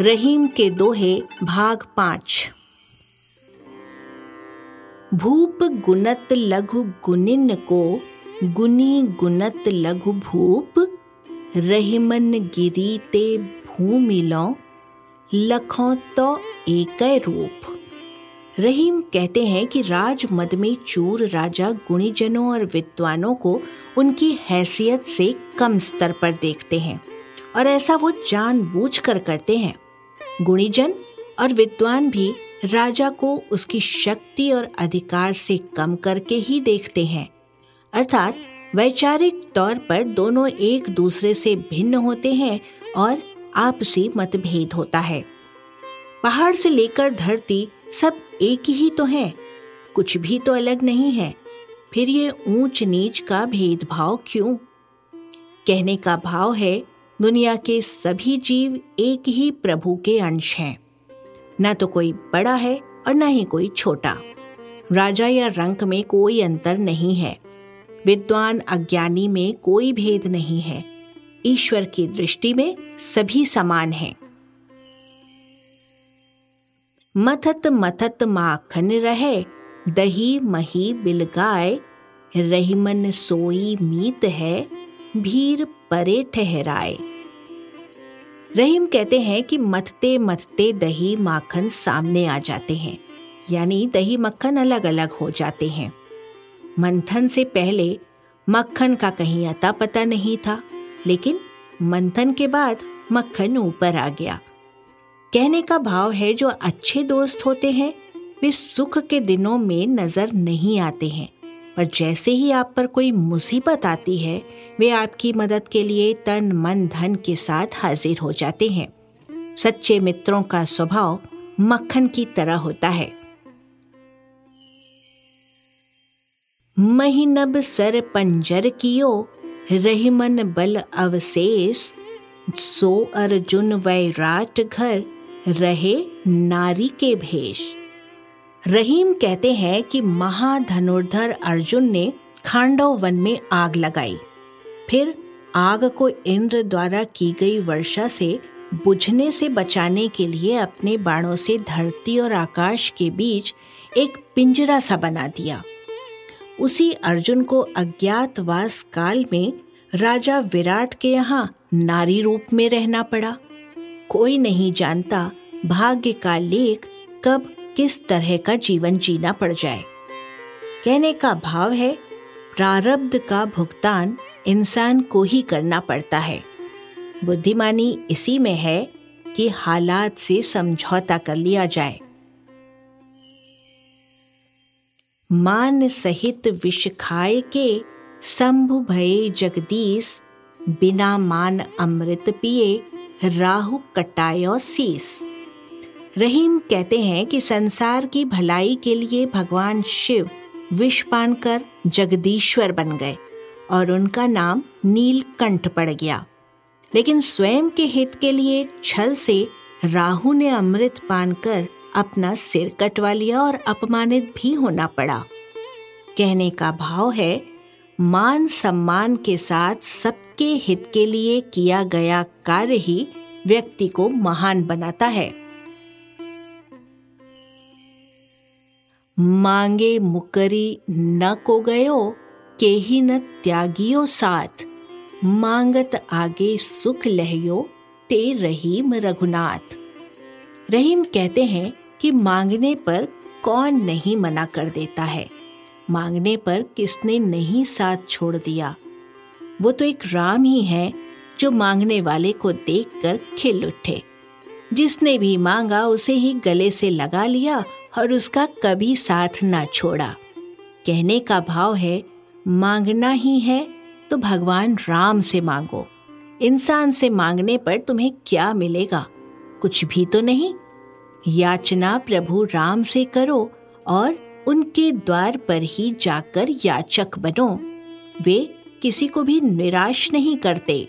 रहीम के दोहे, भाग पाँच। भूप गुनत लघु गुनिन को, गुनी गुनत लघु भूप, रहीमन गिरी ते भूमि लो, लखों तो एक रूप। रहीम कहते हैं कि राज मद में चूर राजा गुणीजनों और विद्वानों को उनकी हैसियत से कम स्तर पर देखते हैं। और ऐसा वो जानबूझकर कर करते हैं। गुणीजन और विद्वान भी राजा को उसकी शक्ति और अधिकार से कम करके ही देखते हैं। अर्थात वैचारिक तौर पर दोनों एक दूसरे से भिन्न होते हैं और आपसी मतभेद होता है। पहाड़ से लेकर धरती सब एक ही तो है, कुछ भी तो अलग नहीं है। फिर ये ऊंच नीच का भेदभाव क्यों? कहने का भाव है दुनिया के सभी जीव एक ही प्रभु के अंश हैं। न तो कोई बड़ा है और न ही कोई छोटा। राजा या रंक में कोई अंतर नहीं है। विद्वान अज्ञानी में कोई भेद नहीं है। ईश्वर की दृष्टि में सभी समान हैं। मथत मथत माखन रहे, दही मही बिलगाए रहीमन सोई मीत है भीर परे ठहराए। रहीम कहते हैं कि मथते मथते दही माखन सामने आ जाते हैं, यानी दही मक्खन अलग अलग हो जाते हैं। मंथन से पहले मक्खन का कहीं अता पता नहीं था, लेकिन मंथन के बाद मक्खन ऊपर आ गया। कहने का भाव है जो अच्छे दोस्त होते हैं, वे सुख के दिनों में नज़र नहीं आते हैं। पर जैसे ही आप पर कोई मुसीबत आती है, वे आपकी मदद के लिए तन, मन, धन के साथ हाजिर हो जाते हैं। सच्चे मित्रों का स्वभाव मक्खन की तरह होता है। महीनब सर पंजर कियो, रहीमन बल अवशेष, सो अर्जुन वैराट घर, रहे नारी के भेष। रहीम कहते हैं कि महाधनुर्धर अर्जुन ने खांडव वन में आग लगाई। फिर आग को इंद्र द्वारा की गई वर्षा से बुझने से बचाने के लिए अपने बाणों से धरती और आकाश के बीच एक पिंजरा सा बना दिया। उसी अर्जुन को अज्ञातवास काल में राजा विराट के यहाँ नारी रूप में रहना पड़ा। कोई नहीं जानता भाग्य का लेख कब किस तरह का जीवन जीना पड़ जाए। कहने का भाव है, प्रारब्ध का भुगतान इंसान को ही करना पड़ता है। बुद्धिमानी इसी में है कि हालात से समझौता कर लिया जाए। मान सहित विष खाए के शंभु भये जगदीश, बिना मान अमृत पिए राहु कटायो शीस रहीम कहते हैं कि संसार की भलाई के लिए भगवान शिव विष पान कर जगदीश्वर बन गए और उनका नाम नीलकंठ पड़ गया। लेकिन स्वयं के हित के लिए छल से राहु ने अमृत पान कर अपना सिर कटवा लिया और अपमानित भी होना पड़ा। कहने का भाव है, मान सम्मान के साथ सबके हित के लिए किया गया कार्य ही व्यक्ति को महान बनाता है। मांगे मुकरी न को गयो के ही न त्यागियो साथ। मांगत आगे सुख लहयो, ते रहीम रघुनाथ। रहीम कहते हैं कि मांगने पर कौन नहीं मना कर देता है? मांगने पर किसने नहीं साथ छोड़ दिया? वो तो एक राम ही है, जो मांगने वाले को देखकर खिल उठे। जिसने भी मांगा, उसे ही गले से लगा लिया और उसका कभी साथ ना छोड़ा। कहने का भाव है, मांगना ही है तो भगवान राम से मांगो। इंसान से मांगने पर तुम्हें क्या मिलेगा? कुछ भी तो नहीं। याचना प्रभु राम से करो और उनके द्वार पर ही जाकर याचक बनो। वे किसी को भी निराश नहीं करते।